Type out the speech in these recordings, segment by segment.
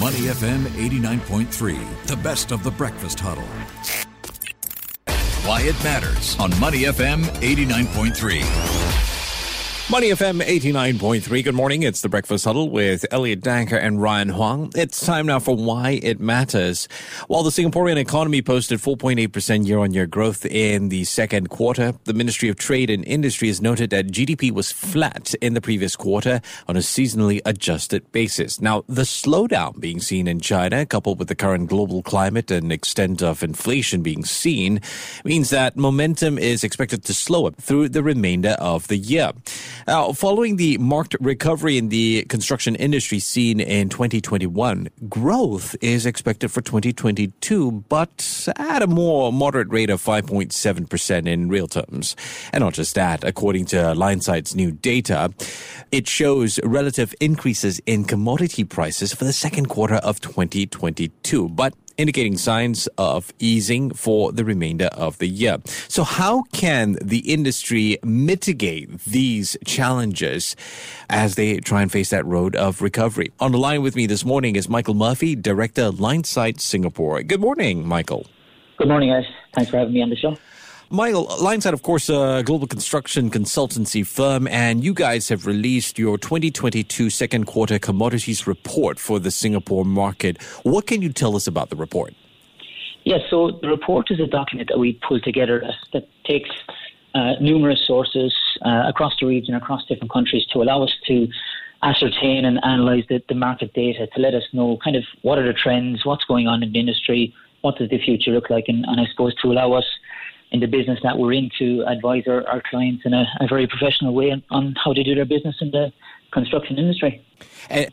Money FM 89.3, the best of the breakfast huddle. Why it matters on Money FM 89.3. Money FM 89.3. Good morning. It's the Breakfast Huddle with Elliot Danker and Ryan Huang. It's time now for Why It Matters. While the Singaporean economy posted 4.8% year on year growth in the second quarter, the Ministry of Trade and Industry has noted that GDP was flat in the previous quarter on a seasonally adjusted basis. Now, the slowdown being seen in China, coupled with the current global climate and extent of inflation being seen, means that momentum is expected to slow up through the remainder of the year. Now, following the marked recovery in the construction industry seen in 2021, growth is expected for 2022, but at a more moderate rate of 5.7% in real terms. And not just that, according to Linesight's new data, it shows relative increases in commodity prices for the second quarter of 2022. But indicating signs of easing for the remainder of the year. So, how can the industry mitigate these challenges as they try and face that road of recovery? On the line with me this morning is Michael Murphy, Director, Linesight Singapore. Good morning, Michael. Good morning, guys. Thanks for having me on the show. Michael, Linesight, of course, a global construction consultancy firm, and you guys have released your 2022 second quarter commodities report for the Singapore market. What can you tell us about the report? Yes, yeah, so the report is a document that we pull together that takes uh, numerous sources uh, across the region, across different countries, to allow us to ascertain and analyse the, the market data to let us know kind of what are the trends, what's going on in the industry, what does the future look like, and, and I suppose to allow us in the business that we're in to advise our, our clients in a, a very professional way on, on, how to do their business in the construction industry.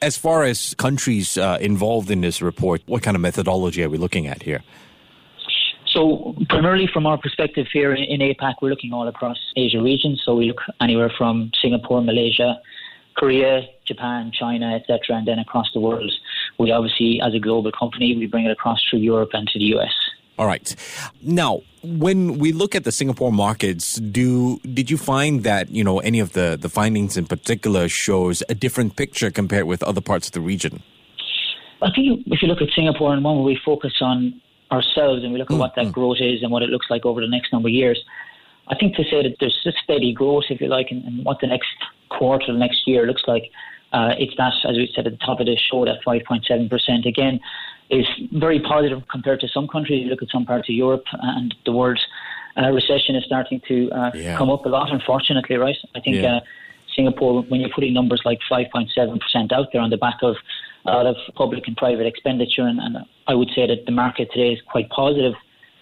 As far as countries uh, involved in this report, what kind of methodology are we looking at here? So, primarily from our perspective here in APAC, we're looking all across Asia region. So, we look anywhere from Singapore, Malaysia, Korea, Japan, China, etc., and then across the world. We obviously, as a global company, we bring it across through Europe and to the US. All right. Now, when we look at the Singapore markets, do did you find that you know any of the the findings in particular shows a different picture compared with other parts of the region? I think if you look at Singapore and when we focus on ourselves and we look at mm, what that mm. growth is and what it looks like over the next number of years, I think to say that there's a steady growth, if you like, and, what the next quarter, the next year looks like, uh, it's that, as we said at the top of the show, that 5.7%. Again, is very positive compared to some countries. You look at some parts of Europe and the world uh, recession is starting to uh, yeah. come up a lot, unfortunately, right? I think yeah. uh, Singapore, when you're putting numbers like 5.7% out there on the back of a lot of public and private expenditure, and, and I would say that the market today is quite positive,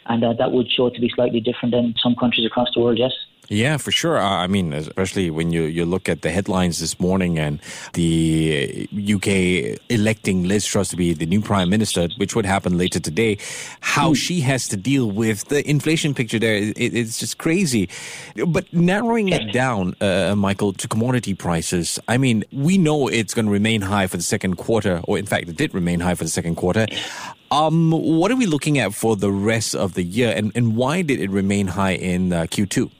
and uh, that would show to be slightly different than some countries across the world, yes. Yeah, for sure. I mean, especially when you, you look at the headlines this morning and the UK electing Liz Truss to be the new prime minister, which would happen later today, how mm. she has to deal with the inflation picture there, it, it's just crazy. But narrowing it down, uh, Michael, to commodity prices, I mean, we know it's going to remain high for the second quarter, or in fact, it did remain high for the second quarter. Um, what are we looking at for the rest of the year, and, and why did it remain high in uh, Q2?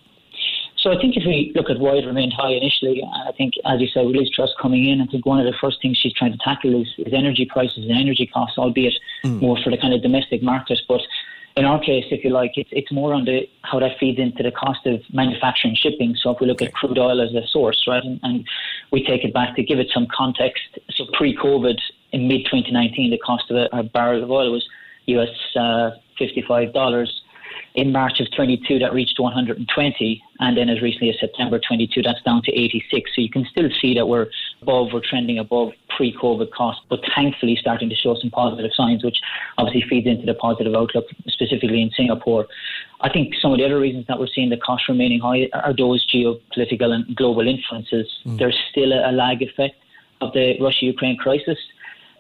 So I think if we look at why it remained high initially, I think, as you said, Liz Truss coming in, I think one of the first things she's trying to tackle is, is energy prices and energy costs, albeit mm. more for the kind of domestic market. But in our case, if you like, it's, it's more on the how that feeds into the cost of manufacturing shipping. So if we look at crude oil as a source, right, and, and we take it back to give it some context. So pre-COVID, in mid 2019, the cost of a, a barrel of oil was US uh, $55 in March of 22 that reached 120 and then as recently as September 22 that's down to 86 so you can still see that we're above we're trending above pre-COVID costs but thankfully starting to show some positive signs which obviously feeds into the positive outlook specifically in Singapore. I think some of the other reasons that we're seeing the costs remaining high are those geopolitical and global influences. Mm. there's still a, a lag effect of the Russia-Ukraine crisis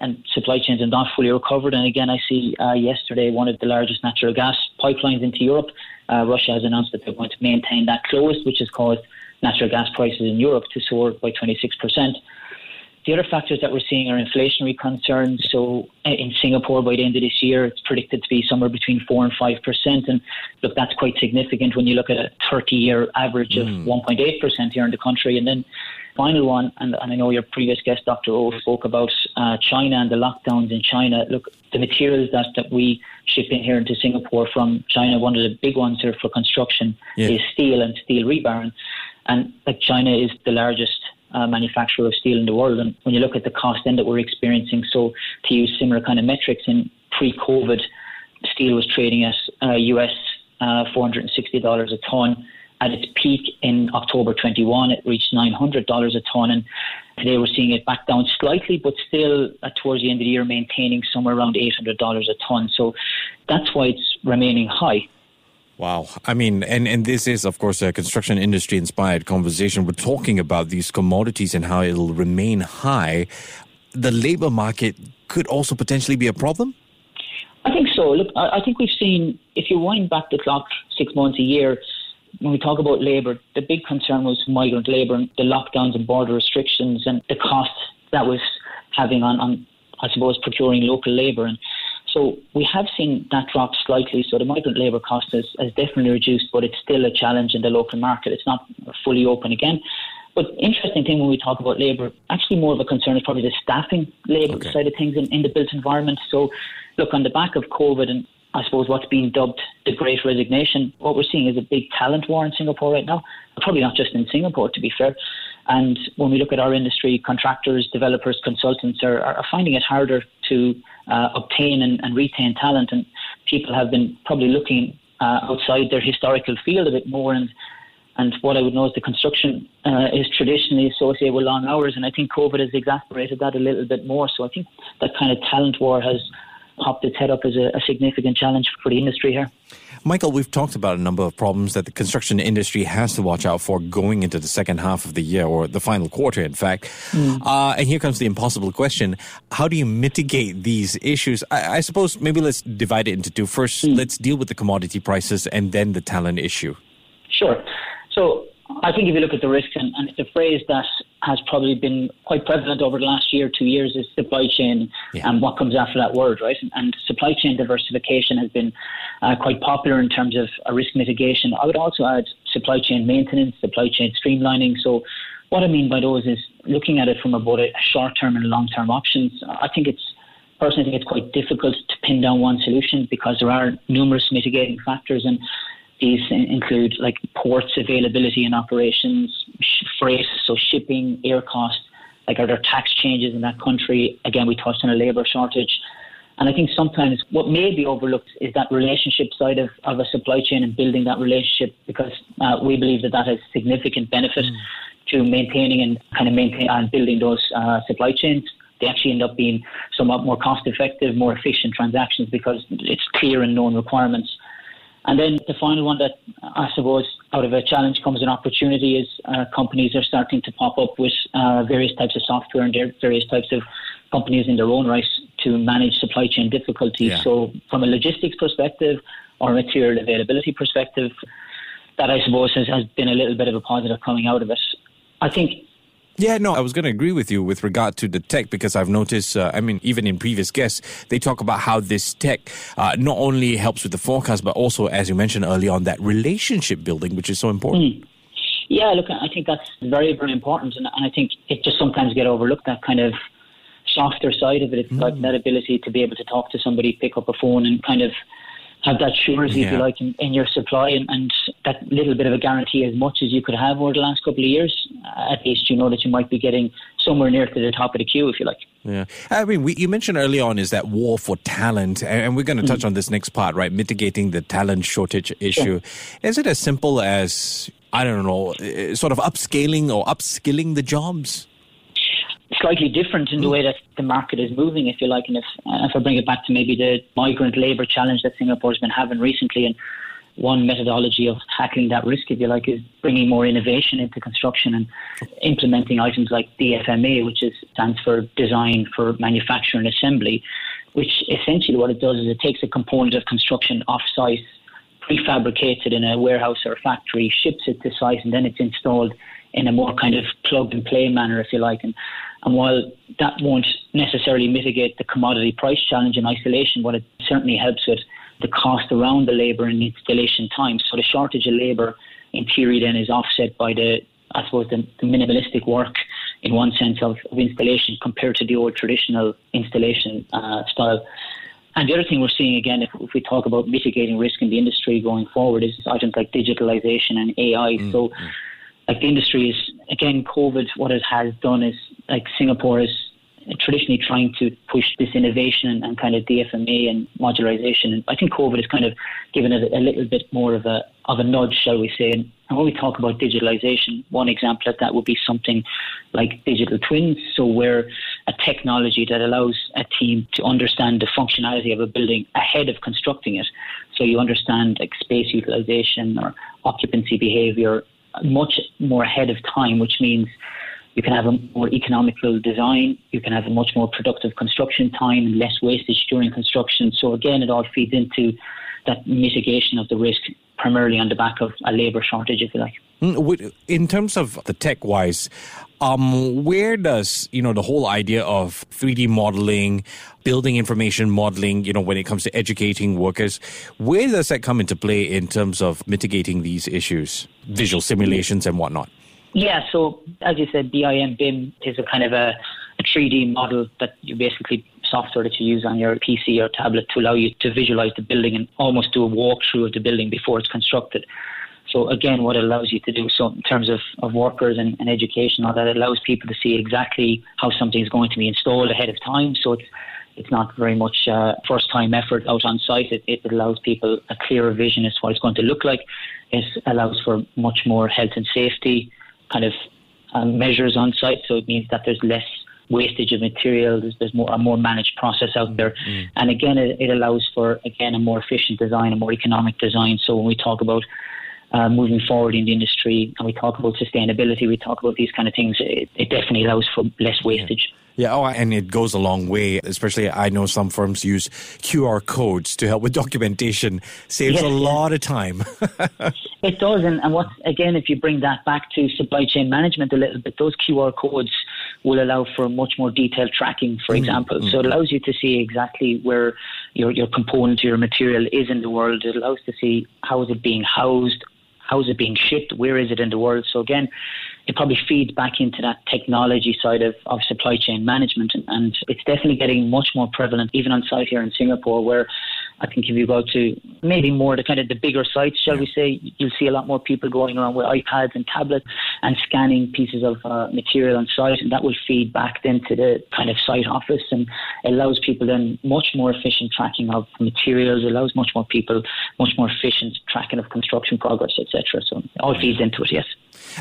and supply chains are not fully recovered. And again, I see uh, yesterday one of the largest natural gas pipelines into Europe. Uh, Russia has announced that they're going to maintain that closed, which has caused natural gas prices in Europe to soar by 26%. The other factors that we're seeing are inflationary concerns. So uh, in Singapore, by the end of this year, it's predicted to be somewhere between 4 and 5%. And look, that's quite significant when you look at a 30 year average of mm. 1.8% here in the country. And then Final one, and, and I know your previous guest, Dr. O, spoke about uh, China and the lockdowns in China. Look, the materials that, that we ship in here into Singapore from China, one of the big ones here for construction yeah. is steel and steel rebar. And, like China is the largest uh, manufacturer of steel in the world. And when you look at the cost then that we're experiencing, so to use similar kind of metrics in pre-COVID, steel was trading at uh, US uh, $460 a ton. At its peak in October 21, it reached $900 a ton, and today we're seeing it back down slightly, but still uh, towards the end of the year maintaining somewhere around $800 a ton. So that's why it's remaining high. Wow. I mean, and, and this is, of course, a construction industry inspired conversation. We're talking about these commodities and how it'll remain high. The labor market could also potentially be a problem? I think so. Look, I think we've seen, if you wind back the clock six months, a year, when we talk about labour, the big concern was migrant labour and the lockdowns and border restrictions and the cost that was having on, on I suppose, procuring local labour. And so we have seen that drop slightly. So the migrant labour cost has, has definitely reduced, but it's still a challenge in the local market. It's not fully open again. But interesting thing when we talk about labour, actually more of a concern is probably the staffing labour okay. side of things in, in the built environment. So look, on the back of COVID and I suppose what's being dubbed the great resignation, what we're seeing is a big talent war in Singapore right now. Probably not just in Singapore, to be fair. And when we look at our industry, contractors, developers, consultants are, are finding it harder to uh, obtain and, and, retain talent. And people have been probably looking uh, outside their historical field a bit more. And, and what I would know is the construction uh, is traditionally associated with long hours. And I think COVID has exacerbated that a little bit more. So I think that kind of talent war has popped its head up as a, a significant challenge for the industry here. Michael, we've talked about a number of problems that the construction industry has to watch out for going into the second half of the year or the final quarter, in fact. Mm. Uh, and here comes the impossible question How do you mitigate these issues? I, I suppose maybe let's divide it into two. First, mm. let's deal with the commodity prices and then the talent issue. Sure. So, I think if you look at the risks, and, and the phrase that has probably been quite prevalent over the last year, two years, is supply chain yeah. and what comes after that word, right? And, and supply chain diversification has been uh, quite popular in terms of uh, risk mitigation. I would also add supply chain maintenance, supply chain streamlining. So, what I mean by those is looking at it from both a short term and long term options. I think it's personally I think it's quite difficult to pin down one solution because there are numerous mitigating factors and these include like ports availability and operations, freight, so shipping, air cost. Like are there tax changes in that country? Again, we touched on a labour shortage. And I think sometimes what may be overlooked is that relationship side of, of a supply chain and building that relationship because uh, we believe that that has significant benefit mm. to maintaining and kind of maintaining and building those uh, supply chains. They actually end up being somewhat more cost effective, more efficient transactions because it's clear and known requirements. And then the final one that I suppose out of a challenge comes an opportunity is uh, companies are starting to pop up with uh, various types of software and various types of companies in their own right to manage supply chain difficulties. Yeah. So from a logistics perspective or material availability perspective, that I suppose has, has been a little bit of a positive coming out of it. I think yeah, no, I was going to agree with you with regard to the tech because I've noticed, uh, I mean, even in previous guests, they talk about how this tech uh, not only helps with the forecast, but also, as you mentioned earlier on, that relationship building, which is so important. Mm. Yeah, look, I think that's very, very important. And, and I think it just sometimes get overlooked, that kind of softer side of it. It's mm. like that ability to be able to talk to somebody, pick up a phone and kind of have that surety, yeah. if you like, in, in your supply and, and, that little bit of a guarantee as much as you could have over the last couple of years. At least you know that you might be getting somewhere near to the top of the queue, if you like. Yeah. I mean, we, you mentioned early on is that war for talent, and we're going to touch mm on this next part, right? Mitigating the talent shortage issue. Yeah. Is it as simple as, I don't know, eh, sort of upscaling or upskilling the jobs? Slightly different in the way that the market is moving, if you like. And if, uh, if I bring it back to maybe the migrant labour challenge that Singapore's been having recently, and one methodology of tackling that risk, if you like, is bringing more innovation into construction and implementing items like DFMA, which is, stands for Design for Manufacture and Assembly, which essentially what it does is it takes a component of construction off-site, prefabricated in a warehouse or a factory, ships it to site, and then it's installed in a more kind of plug and play manner, if you like. And and while that won't necessarily mitigate the commodity price challenge in isolation, what it certainly helps with the cost around the labour and installation time. So the shortage of labour in theory then is offset by the I suppose, the, the minimalistic work in one sense of, of, installation compared to the old traditional installation uh, style. And the other thing we're seeing again, if, if, we talk about mitigating risk in the industry going forward, is items like digitalization and AI. Mm-hmm. So, like the industry is again, COVID. What it has done is like Singapore is traditionally trying to push this innovation and, kind of DFMA and modularization. And I think COVID has kind of given it a little bit more of a of a nudge, shall we say. And, and when we talk about digitalization, one example of that would be something like digital twins. So where a technology that allows a team to understand the functionality of a building ahead of constructing it. So you understand like space utilization or occupancy behavior much more ahead of time, which means you can have a more economical design. You can have a much more productive construction time and less wastage during construction. So again, it all feeds into that mitigation of the risk, primarily on the back of a labour shortage, if you like. Mm, in terms of the tech wise, um, where does you know the whole idea of 3D modeling, building information modeling, you know, when it comes to educating workers, where does that come into play in terms of mitigating these issues, visual simulations and whatnot? Yeah, so as you said, BIM BIM is a kind of a, a 3D model that you basically software that you use on your PC or tablet to allow you to visualize the building and almost do a walkthrough of the building before it's constructed. So again, what it allows you to do, so in terms of, of workers and, and education, all that it allows people to see exactly how something is going to be installed ahead of time. So it's it's not very much uh, first time effort out on site. It, it allows people a clearer vision as to what it's going to look like. It allows for much more health and safety kind of um, measures on site. So it means that there's less wastage of material. There's, there's more a more managed process out there, mm. and again, it, it, allows for again a more efficient design, a more economic design. So when we talk about uh, moving forward in the industry and we talk about sustainability, we talk about these kind of things. It, it definitely allows for less wastage. Yeah. Yeah, oh, and it goes a long way. Especially, I know some firms use QR codes to help with documentation. Saves yes, a lot of time. it does, and, and what again, if you bring that back to supply chain management a little bit, those QR codes will allow for much more detailed tracking, for mm, example. Mm-hmm. So it allows you to see exactly where your your component, your material is in the world. It allows to see how is it being housed, how is it being shipped, where is it in the world. So again it probably feeds back into that technology side of, of supply chain management. And, and it's definitely getting much more prevalent, even on site here in Singapore, where I think if you go to maybe more the kind of the bigger sites, shall yeah. we say, you'll see a lot more people going around with iPads and tablets and scanning pieces of uh, material on site, and that will feed back then to the kind of site office and allows people then much more efficient tracking of materials, allows much more people much more efficient tracking of construction progress, etc. So it all feeds into it, yes.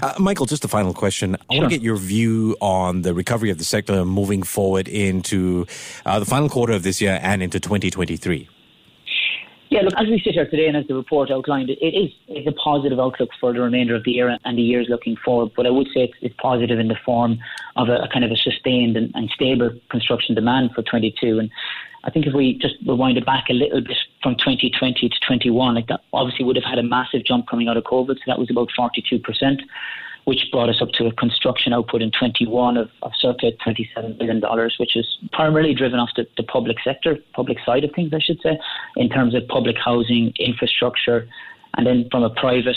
Uh, Michael, just a final question. I sure. want to get your view on the recovery of the sector moving forward into uh, the final quarter of this year and into 2023. Yeah, look, as we sit here today and as the report outlined, it is it's a positive outlook for the remainder of the year and the years looking forward. But I would say it's, it's positive in the form of a, a kind of a sustained and, and, stable construction demand for 22. And I think if we just rewind it back a little bit from 2020 to 21, like that obviously would have had a massive jump coming out of COVID. So that was about 42% which brought us up to a construction output in 21 of, of circa $27 billion, which is primarily driven off the, the public sector, public side of things, I should say, in terms of public housing, infrastructure, and then from a private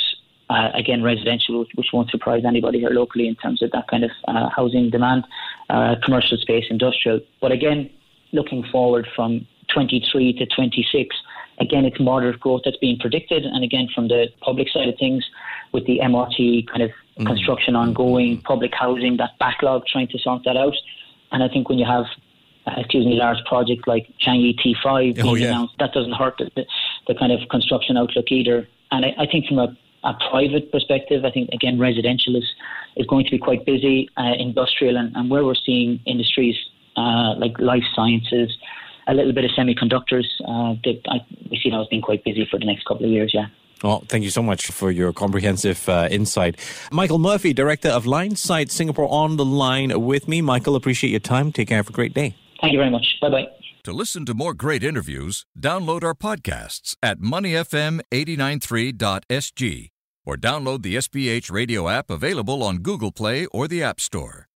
uh, again, residential, which won't surprise anybody here locally in terms of that kind of uh, housing demand, uh, commercial space, industrial. But again, looking forward from 23 to 26, again, it's moderate growth that's being predicted. And again, from the public side of things, with the MRT kind of mm. construction ongoing, public housing, that backlog, trying to sort that out. And I think when you have, uh, excuse me, large projects like Changi T5 being oh, yeah. announced, that doesn't hurt the, the, the, kind of construction outlook either. And I, I think from a, a, private perspective, I think again residential is is going to be quite busy, uh, industrial, and, and, where we're seeing industries uh, like life sciences, a little bit of semiconductors. Uh, that I, we see now as being quite busy for the next couple of years. Yeah. Well, thank you so much for your comprehensive uh, insight. Michael Murphy, Director of Linesight Singapore, on the line with me. Michael, appreciate your time. Take care. Have a great day. Thank you very much. Bye bye. To listen to more great interviews, download our podcasts at moneyfm893.sg or download the SPH radio app available on Google Play or the App Store.